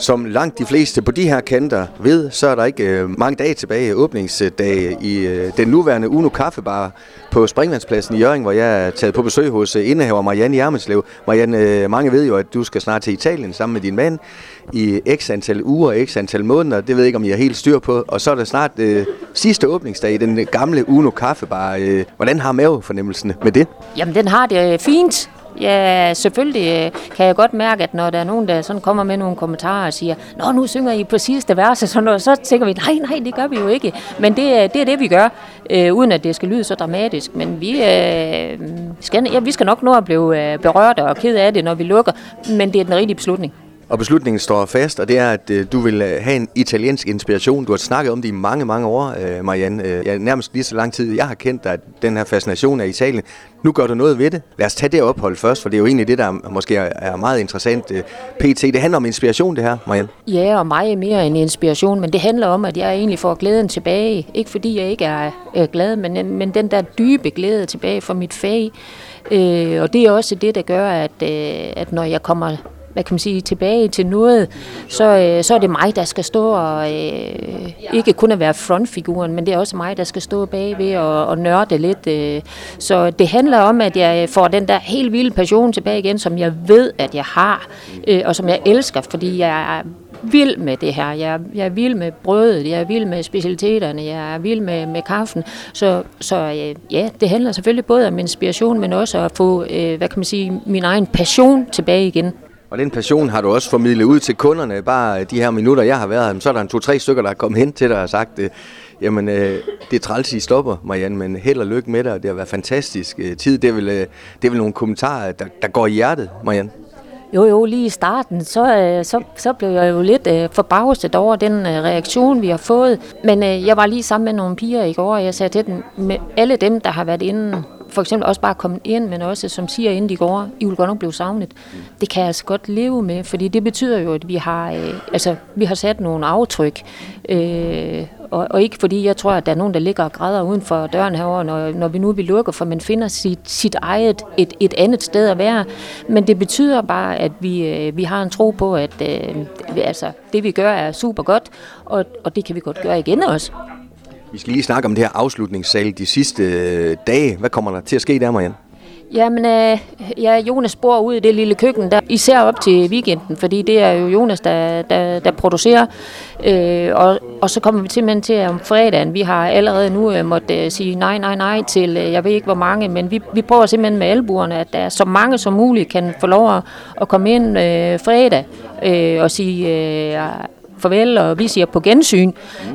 Som langt de fleste på de her kanter ved, så er der ikke øh, mange dage tilbage åbningsdag i øh, den nuværende Uno Kaffebar på Springvandspladsen i Jørgen, hvor jeg er taget på besøg hos øh, indehaver Marianne Jermenslev. Marianne, øh, mange ved jo, at du skal snart til Italien sammen med din mand i x antal uger, x antal måneder. Det ved jeg ikke, om I er helt styr på. Og så er det snart øh, sidste åbningsdag i den gamle Uno Kaffebar. Øh, hvordan har mavefornemmelsen med det? Jamen, den har det øh, fint. Ja, selvfølgelig øh, kan jeg godt mærke, at når der er nogen, der sådan kommer med nogle kommentarer og siger, Nå, nu synger I på sidste vers, så, noget, så tænker vi, nej, nej, det gør vi jo ikke. Men det, øh, det er det, vi gør, øh, uden at det skal lyde så dramatisk. Men vi, øh, skal, ja, vi skal nok nå at blive øh, berørt og ked af det, når vi lukker, men det er den rigtige beslutning. Og beslutningen står fast, og det er, at øh, du vil øh, have en italiensk inspiration. Du har snakket om det i mange, mange år, øh, Marianne. Øh, ja, nærmest lige så lang tid, jeg har kendt dig, den her fascination af Italien. Nu gør du noget ved det. Lad os tage det ophold først, for det er jo egentlig det, der måske er meget interessant. Øh, PT, det handler om inspiration, det her, Marianne. Ja, og mig mere end inspiration, men det handler om, at jeg egentlig får glæden tilbage. Ikke fordi jeg ikke er øh, glad, men, øh, men den der dybe glæde tilbage for mit fag. Øh, og det er også det, der gør, at, øh, at når jeg kommer hvad kan man sige, tilbage til noget, så, øh, så er det mig, der skal stå og øh, ikke kun at være frontfiguren, men det er også mig, der skal stå bagved og, og nørde lidt. Øh. Så det handler om, at jeg får den der helt vilde passion tilbage igen, som jeg ved, at jeg har, øh, og som jeg elsker, fordi jeg er vild med det her. Jeg, jeg er vild med brødet, jeg er vild med specialiteterne, jeg er vild med, med kaffen. Så, så øh, ja, det handler selvfølgelig både om inspiration, men også at få, øh, hvad kan man sige, min egen passion tilbage igen. Og den passion har du også formidlet ud til kunderne. Bare øh, de her minutter, jeg har været her, så er der en to-tre stykker, der er kommet hen til dig og sagt, øh, jamen øh, det er træls, I stopper, Marianne, men held og lykke med dig. Det har været fantastisk øh, tid. Det er, vel, øh, det er vel nogle kommentarer, der, der går i hjertet, Marianne? Jo, jo, lige i starten, så, øh, så, så blev jeg jo lidt øh, forbavset over den øh, reaktion, vi har fået. Men øh, jeg var lige sammen med nogle piger i går, og jeg sagde til dem, med alle dem, der har været inde for eksempel også bare komme ind, men også som siger inden de går, I vil godt nok blive savnet. Det kan jeg altså godt leve med, fordi det betyder jo, at vi har, øh, altså, vi har sat nogle aftryk. Øh, og, og ikke fordi jeg tror, at der er nogen, der ligger og græder uden for døren herovre, når, når vi nu vil lukke, for man finder sit, sit eget, et, et andet sted at være. Men det betyder bare, at vi, øh, vi har en tro på, at øh, altså, det vi gør er super godt, og, og det kan vi godt gøre igen også. Vi skal lige snakke om det her afslutningssal de sidste øh, dage. Hvad kommer der til at ske der, Marianne? Jamen, øh, ja, Jonas bor ude i det lille køkken, der især op til weekenden, fordi det er jo Jonas, der, der, der producerer. Øh, og, og så kommer vi simpelthen til om fredagen. Vi har allerede nu øh, måtte øh, sige nej, nej, nej til, øh, jeg ved ikke hvor mange, men vi, vi prøver simpelthen med albuerne, at der er så mange som muligt kan få lov at, at komme ind øh, fredag øh, og sige, øh, farvel, og vi siger på gensyn.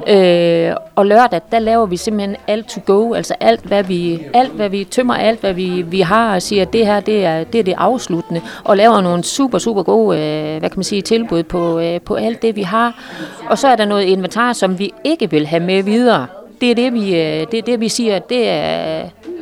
Øh, og lørdag, der laver vi simpelthen alt to go, altså alt, hvad vi, alt, hvad vi tømmer, alt, hvad vi, vi har, og siger, at det her, det er, det er det afsluttende, og laver nogle super, super gode, øh, hvad kan man sige, tilbud på, øh, på alt det, vi har. Og så er der noget inventar, som vi ikke vil have med videre. Det er det, vi, øh, det, er det, vi siger, det er,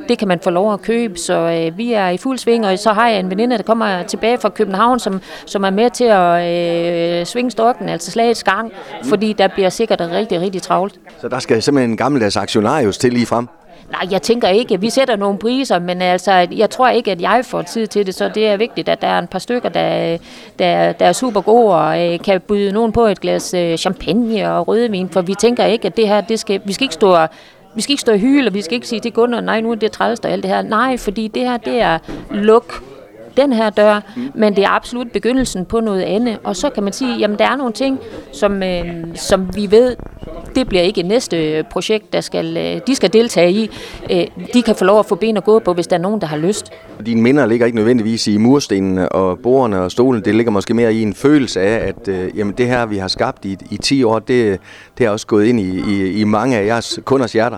det kan man få lov at købe, så øh, vi er i fuld sving, og så har jeg en veninde, der kommer tilbage fra København, som, som er med til at øh, svinge stokken, altså slagets gang, fordi der bliver sikkert rigtig, rigtig travlt. Så der skal simpelthen en gammeldags aktionarius til lige frem? Nej, jeg tænker ikke, vi sætter nogle priser, men altså, jeg tror ikke, at jeg får tid til det, så det er vigtigt, at der er en par stykker, der, der, der er super gode og øh, kan byde nogen på et glas øh, champagne og rødvin, for vi tænker ikke, at det her, det skal, vi skal ikke stå vi skal ikke stå i hyle, og vi skal ikke sige til Gunnar, nej, nu er det træls og alt det her. Nej, fordi det her, det er luk den her dør, mm. men det er absolut begyndelsen på noget andet. Og så kan man sige, jamen der er nogle ting, som, øh, som vi ved, det bliver ikke næste projekt, der skal, øh, de skal deltage i. Øh, de kan få lov at få ben at gå på, hvis der er nogen, der har lyst. Dine minder ligger ikke nødvendigvis i murstenene og bordene og stolen. Det ligger måske mere i en følelse af, at øh, jamen det her, vi har skabt i, i 10 år, det, det er også gået ind i, i, i mange af jeres kunders hjerter.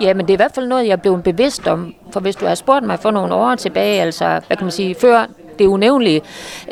Ja, men det er i hvert fald noget, jeg er blevet bevidst om. For hvis du har spurgt mig for nogle år tilbage, altså, hvad kan man sige, før det unævnlige,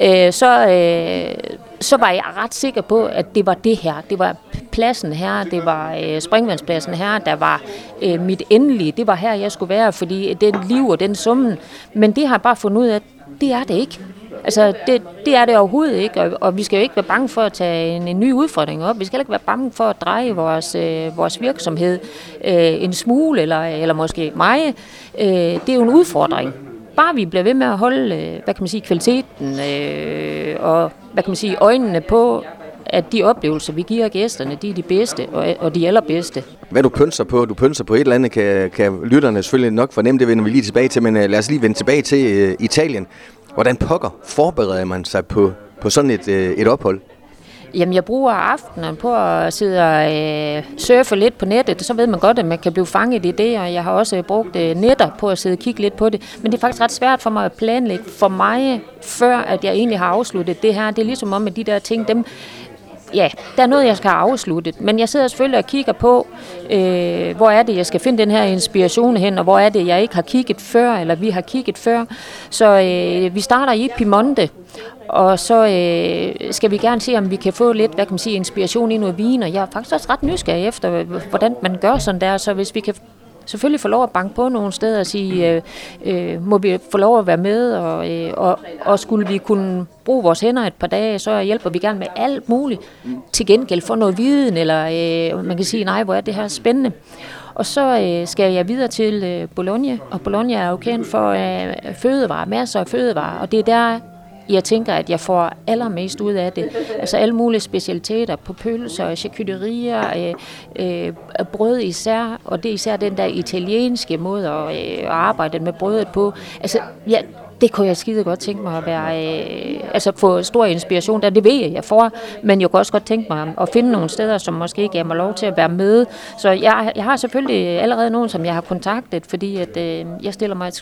øh, så, øh, så var jeg ret sikker på, at det var det her. Det var pladsen her, det var øh, springvandspladsen her, der var øh, mit endelige. Det var her, jeg skulle være, fordi den liv og den summen. Men det har jeg bare fundet ud af, at det er det ikke. Altså, det, det er det overhovedet ikke, og, og vi skal jo ikke være bange for at tage en, en ny udfordring op. Vi skal ikke være bange for at dreje vores, øh, vores virksomhed øh, en smule, eller, eller måske mig. Øh, det er jo en udfordring. Bare vi bliver ved med at holde, øh, hvad kan man sige, kvaliteten, øh, og hvad kan man sige, øjnene på at de oplevelser, vi giver gæsterne, de er de bedste og, og de allerbedste. Hvad du pynser på, du pynser på et eller andet, kan, kan lytterne selvfølgelig nok fornemme, det vender vi lige tilbage til, men uh, lad os lige vende tilbage til uh, Italien. Hvordan pokker forbereder man sig på, på sådan et, uh, et ophold? Jamen, jeg bruger aftenen på at sidde og øh, surfe lidt på nettet. Så ved man godt, at man kan blive fanget i det, og jeg har også brugt øh, netter på at sidde og kigge lidt på det. Men det er faktisk ret svært for mig at planlægge for mig, før at jeg egentlig har afsluttet det her. Det er ligesom om, at de der ting, dem, ja, der er noget, jeg skal have afsluttet. Men jeg sidder selvfølgelig og kigger på, øh, hvor er det, jeg skal finde den her inspiration hen, og hvor er det, jeg ikke har kigget før, eller vi har kigget før. Så øh, vi starter i Piemonte, og så øh, skal vi gerne se, om vi kan få lidt hvad kan man sige, inspiration i noget vin, og jeg er faktisk også ret nysgerrig efter, hvordan man gør sådan der, så hvis vi kan selvfølgelig få lov at banke på nogle steder og sige, øh, øh, må vi få lov at være med, og, øh, og, og skulle vi kunne bruge vores hænder et par dage, så hjælper vi gerne med alt muligt. Til gengæld for noget viden, eller øh, man kan sige, nej, hvor er det her spændende. Og så øh, skal jeg videre til øh, Bologna, og Bologna er jo kendt for øh, fødevarer, masser af fødevarer, og det er der, jeg tænker, at jeg får allermest ud af det. Altså alle mulige specialiteter på pølser, charcuterier, øh, øh, brød især, og det er især den der italienske måde at, øh, at arbejde med brødet på. Altså, ja, det kunne jeg skide godt tænke mig at være, øh, altså få stor inspiration der. Det ved jeg, jeg får, men jeg kunne også godt tænke mig at finde nogle steder, som måske giver mig lov til at være med. Så jeg, jeg har selvfølgelig allerede nogen, som jeg har kontaktet, fordi at, øh, jeg stiller mig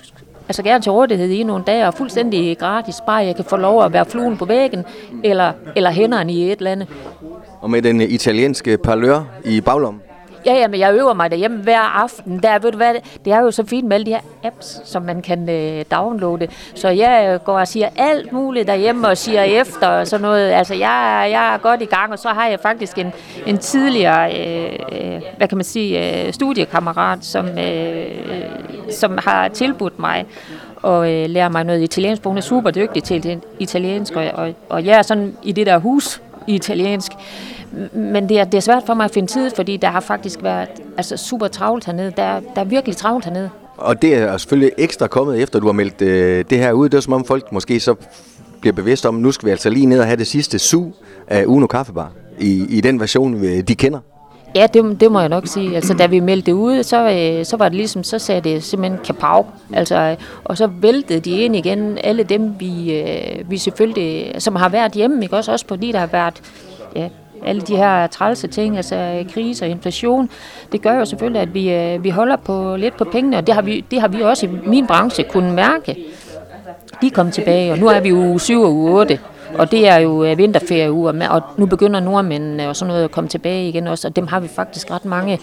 altså gerne til rådighed i nogle dage, og fuldstændig gratis, bare jeg kan få lov at være fluen på væggen, eller, eller hænderne i et eller andet. Og med den italienske parlør i baglommen? Ja, ja, men jeg øver mig derhjemme hver aften. Der, ved du hvad, det er jo så fint med alle de her apps, som man kan øh, downloade. Så jeg øh, går og siger alt muligt derhjemme og siger efter og sådan noget. Altså, jeg, jeg er godt i gang, og så har jeg faktisk en, en tidligere, øh, øh hvad kan man sige, øh, studiekammerat, som, øh, som har tilbudt mig og øh, lære mig noget italiensk. Hun er super dygtig til italiensk, og, og, og jeg er sådan i det der hus i italiensk. Men det er, det er svært for mig at finde tid, fordi der har faktisk været altså, super travlt hernede. Der, der er virkelig travlt hernede. Og det er selvfølgelig ekstra kommet efter, du har meldt øh, det her ud. Det er som om folk måske så bliver bevidst om, nu skal vi altså lige ned og have det sidste su af Uno Kaffebar i, i den version, øh, de kender. Ja, det, det må jeg nok sige. Altså, da vi meldte det ud, så, øh, så var det ligesom, så sagde det simpelthen kapav. Altså, øh, og så væltede de ind igen, alle dem, vi, øh, vi selvfølgelig, øh, som har været hjemme, ikke? Også, også på de, der har været ja, alle de her trælse ting, altså øh, krise og inflation, det gør jo selvfølgelig, at vi, øh, vi holder på lidt på pengene, og det har, vi, det har vi også i min branche kunnet mærke. De kom tilbage, og nu er vi jo 7 og uge 8, og det er jo øh, vinterferieuger, og nu begynder nordmændene og sådan noget at komme tilbage igen også, og dem har vi faktisk ret mange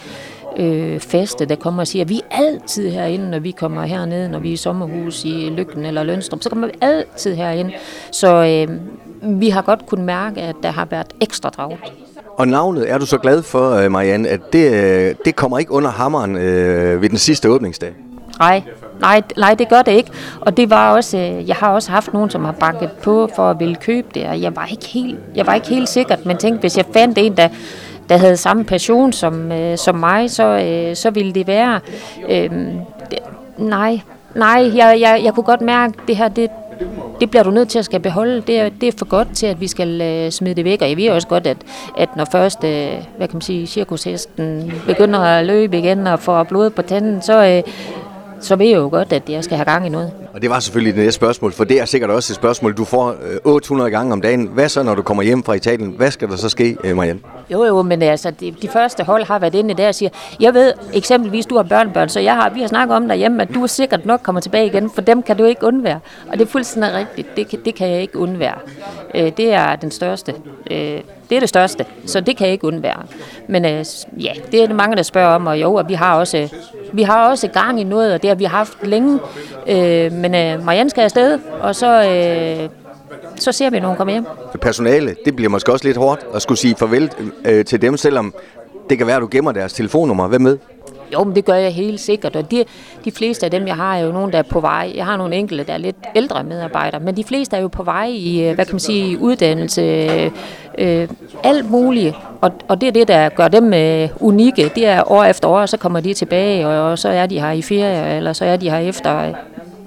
øh, faste, der kommer og siger, at vi er altid herinde, når vi kommer hernede, når vi er i sommerhus i Lykken eller Lønstrup, så kommer vi altid herinde. Så øh, vi har godt kunnet mærke, at der har været ekstra travlt. Og navnet er du så glad for, øh, Marianne, at det, øh, det kommer ikke under hammeren øh, ved den sidste åbningsdag? Nej, nej, nej, det gør det ikke. Og det var også, øh, jeg har også haft nogen, som har bakket på for at ville købe det, og jeg var ikke helt, jeg var ikke helt sikker, men tænkte, hvis jeg fandt en, der, der havde samme passion som, øh, som mig, så, øh, så ville det være. Øh, det, nej, nej, jeg, jeg, jeg kunne godt mærke, at det her, det, det bliver du nødt til at skal beholde. Det er, det er for godt til, at vi skal øh, smide det væk. Og jeg ved også godt, at, at når først, øh, hvad kan man sige, cirkushesten begynder at løbe igen og får blod på tanden, så, øh, så ved jeg jo godt, at jeg skal have gang i noget. Og det var selvfølgelig det næste spørgsmål, for det er sikkert også et spørgsmål, du får 800 øh, gange om dagen. Hvad så, når du kommer hjem fra Italien? Hvad skal der så ske, øh, Marianne? Jo, jo, men altså, de, de første hold har været inde der og siger, jeg ved eksempelvis, du har børnebørn, så jeg har, vi har snakket om derhjemme, at du sikkert nok kommer tilbage igen, for dem kan du ikke undvære. Og det er fuldstændig rigtigt, det, kan, det kan jeg ikke undvære. Øh, det er den største. det er det største, så det kan jeg ikke undvære. Men ja, det er det mange, der spørger om, og jo, og vi har også, vi har også gang i noget, og det har vi haft længe. men Marianne skal afsted, og så, øh, så ser vi, når hun kommer hjem. Personale, det bliver måske også lidt hårdt at skulle sige farvel øh, til dem, selvom det kan være, at du gemmer deres telefonnummer. Hvad med? Jo, men det gør jeg helt sikkert, og de, de fleste af dem, jeg har, er jo nogen, der er på vej. Jeg har nogle enkelte, der er lidt ældre medarbejdere, men de fleste er jo på vej i, øh, hvad kan man sige, uddannelse, øh, alt muligt. Og, og det er det, der gør dem øh, unikke. Det er år efter år, så kommer de tilbage, og, og så er de her i ferie, eller så er de her efter øh,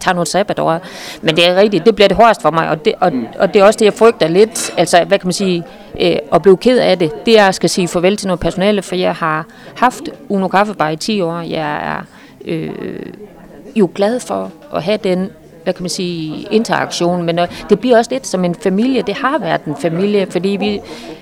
tager nogle sabbatår. Men det er rigtigt, det bliver det hårdest for mig, og det, og, og det er også det, jeg frygter lidt, altså hvad kan man sige, øh, at blive ked af det, det er, at skal sige farvel til noget personale, for jeg har haft Uno Kaffebar i 10 år, jeg er øh, jo glad for at have den hvad kan man sige, interaktion, men øh, det bliver også lidt som en familie. Det har været en familie, fordi vi,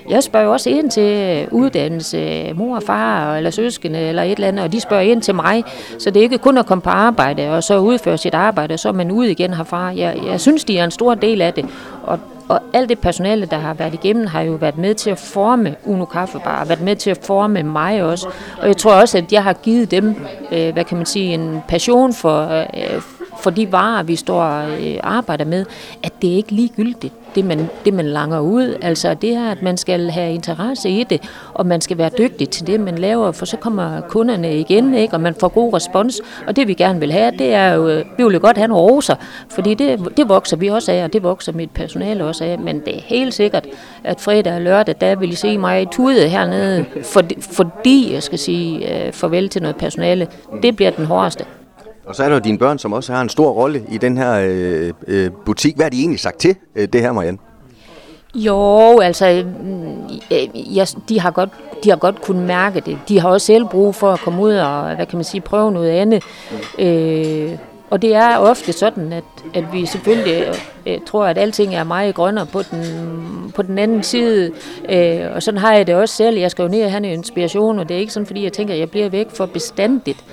jeg spørger også ind til øh, uddannelse, mor og far, eller søskende, eller et eller andet, og de spørger ind til mig, så det er ikke kun at komme på arbejde, og så udføre sit arbejde, så er man ude igen herfra. Jeg, jeg synes, de er en stor del af det, og og alt det personale, der har været igennem, har jo været med til at forme Uno Kaffebar, været med til at forme mig også. Og jeg tror også, at jeg har givet dem, øh, hvad kan man sige, en passion for, øh, for de varer, vi står og arbejder med, at det er ikke ligegyldigt, det man, det man langer ud. Altså det er, at man skal have interesse i det, og man skal være dygtig til det, man laver, for så kommer kunderne igen, ikke? og man får god respons. Og det vi gerne vil have, det er jo, øh, vi vil jo godt have nogle roser, fordi det, det vokser vi også af, og det vokser mit personale også af. Men det er helt sikkert, at fredag og lørdag, der vil I se mig tude hernede, for, fordi jeg skal sige uh, farvel til noget personale. Det bliver den hårdeste. Og så er der jo dine børn, som også har en stor rolle i den her øh, øh, butik. Hvad har de egentlig sagt til øh, det her, Marianne? Jo, altså, mm, ja, de, har godt, de har godt kunnet mærke det. De har også selv brug for at komme ud og, hvad kan man sige, prøve noget andet. Øh, og det er ofte sådan, at, at vi selvfølgelig øh, øh tror, at alting er meget grønnere på den, på den anden side. Øh, og sådan har jeg det også selv. Jeg skal jo ned og have en inspiration, og det er ikke sådan, fordi jeg tænker, at jeg bliver væk for bestandigt.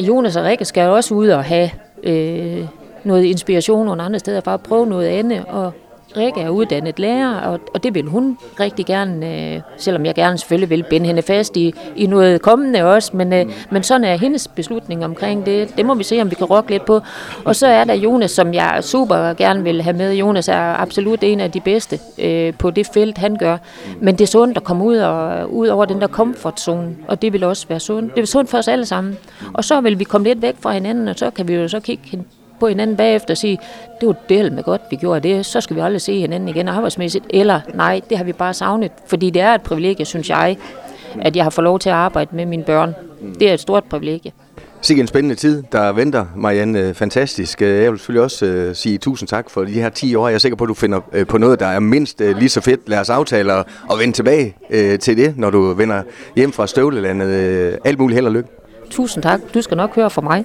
Jonas og Rikke skal også ud og have øh, noget inspiration nogle andre steder for at prøve noget andet, og Rikke er uddannet lærer, og, og det vil hun rigtig gerne, øh, selvom jeg gerne selvfølgelig vil binde hende fast i, i noget kommende også, men, øh, men sådan er hendes beslutning omkring det. Det må vi se, om vi kan rokke lidt på. Og så er der Jonas, som jeg super gerne vil have med. Jonas er absolut en af de bedste øh, på det felt, han gør. Men det er sundt at komme ud, og, ud over den der comfort zone, og det vil også være sundt. Det er sundt for os alle sammen. Og så vil vi komme lidt væk fra hinanden, og så kan vi jo så kigge på hinanden bagefter og sige, det var del med godt, vi gjorde det, så skal vi aldrig se hinanden igen arbejdsmæssigt. Eller nej, det har vi bare savnet, fordi det er et privilegie, synes jeg, at jeg har fået lov til at arbejde med mine børn. Det er et stort privilegie. Sikke en spændende tid, der venter, Marianne. Fantastisk. Jeg vil selvfølgelig også uh, sige tusind tak for de her 10 år. Jeg er sikker på, at du finder uh, på noget, der er mindst lige så fedt. Lad os aftale og, og vende tilbage til det, når du vender hjem fra Støvlelandet. Alt muligt held og lykke. Tusind tak. Du skal nok høre fra mig.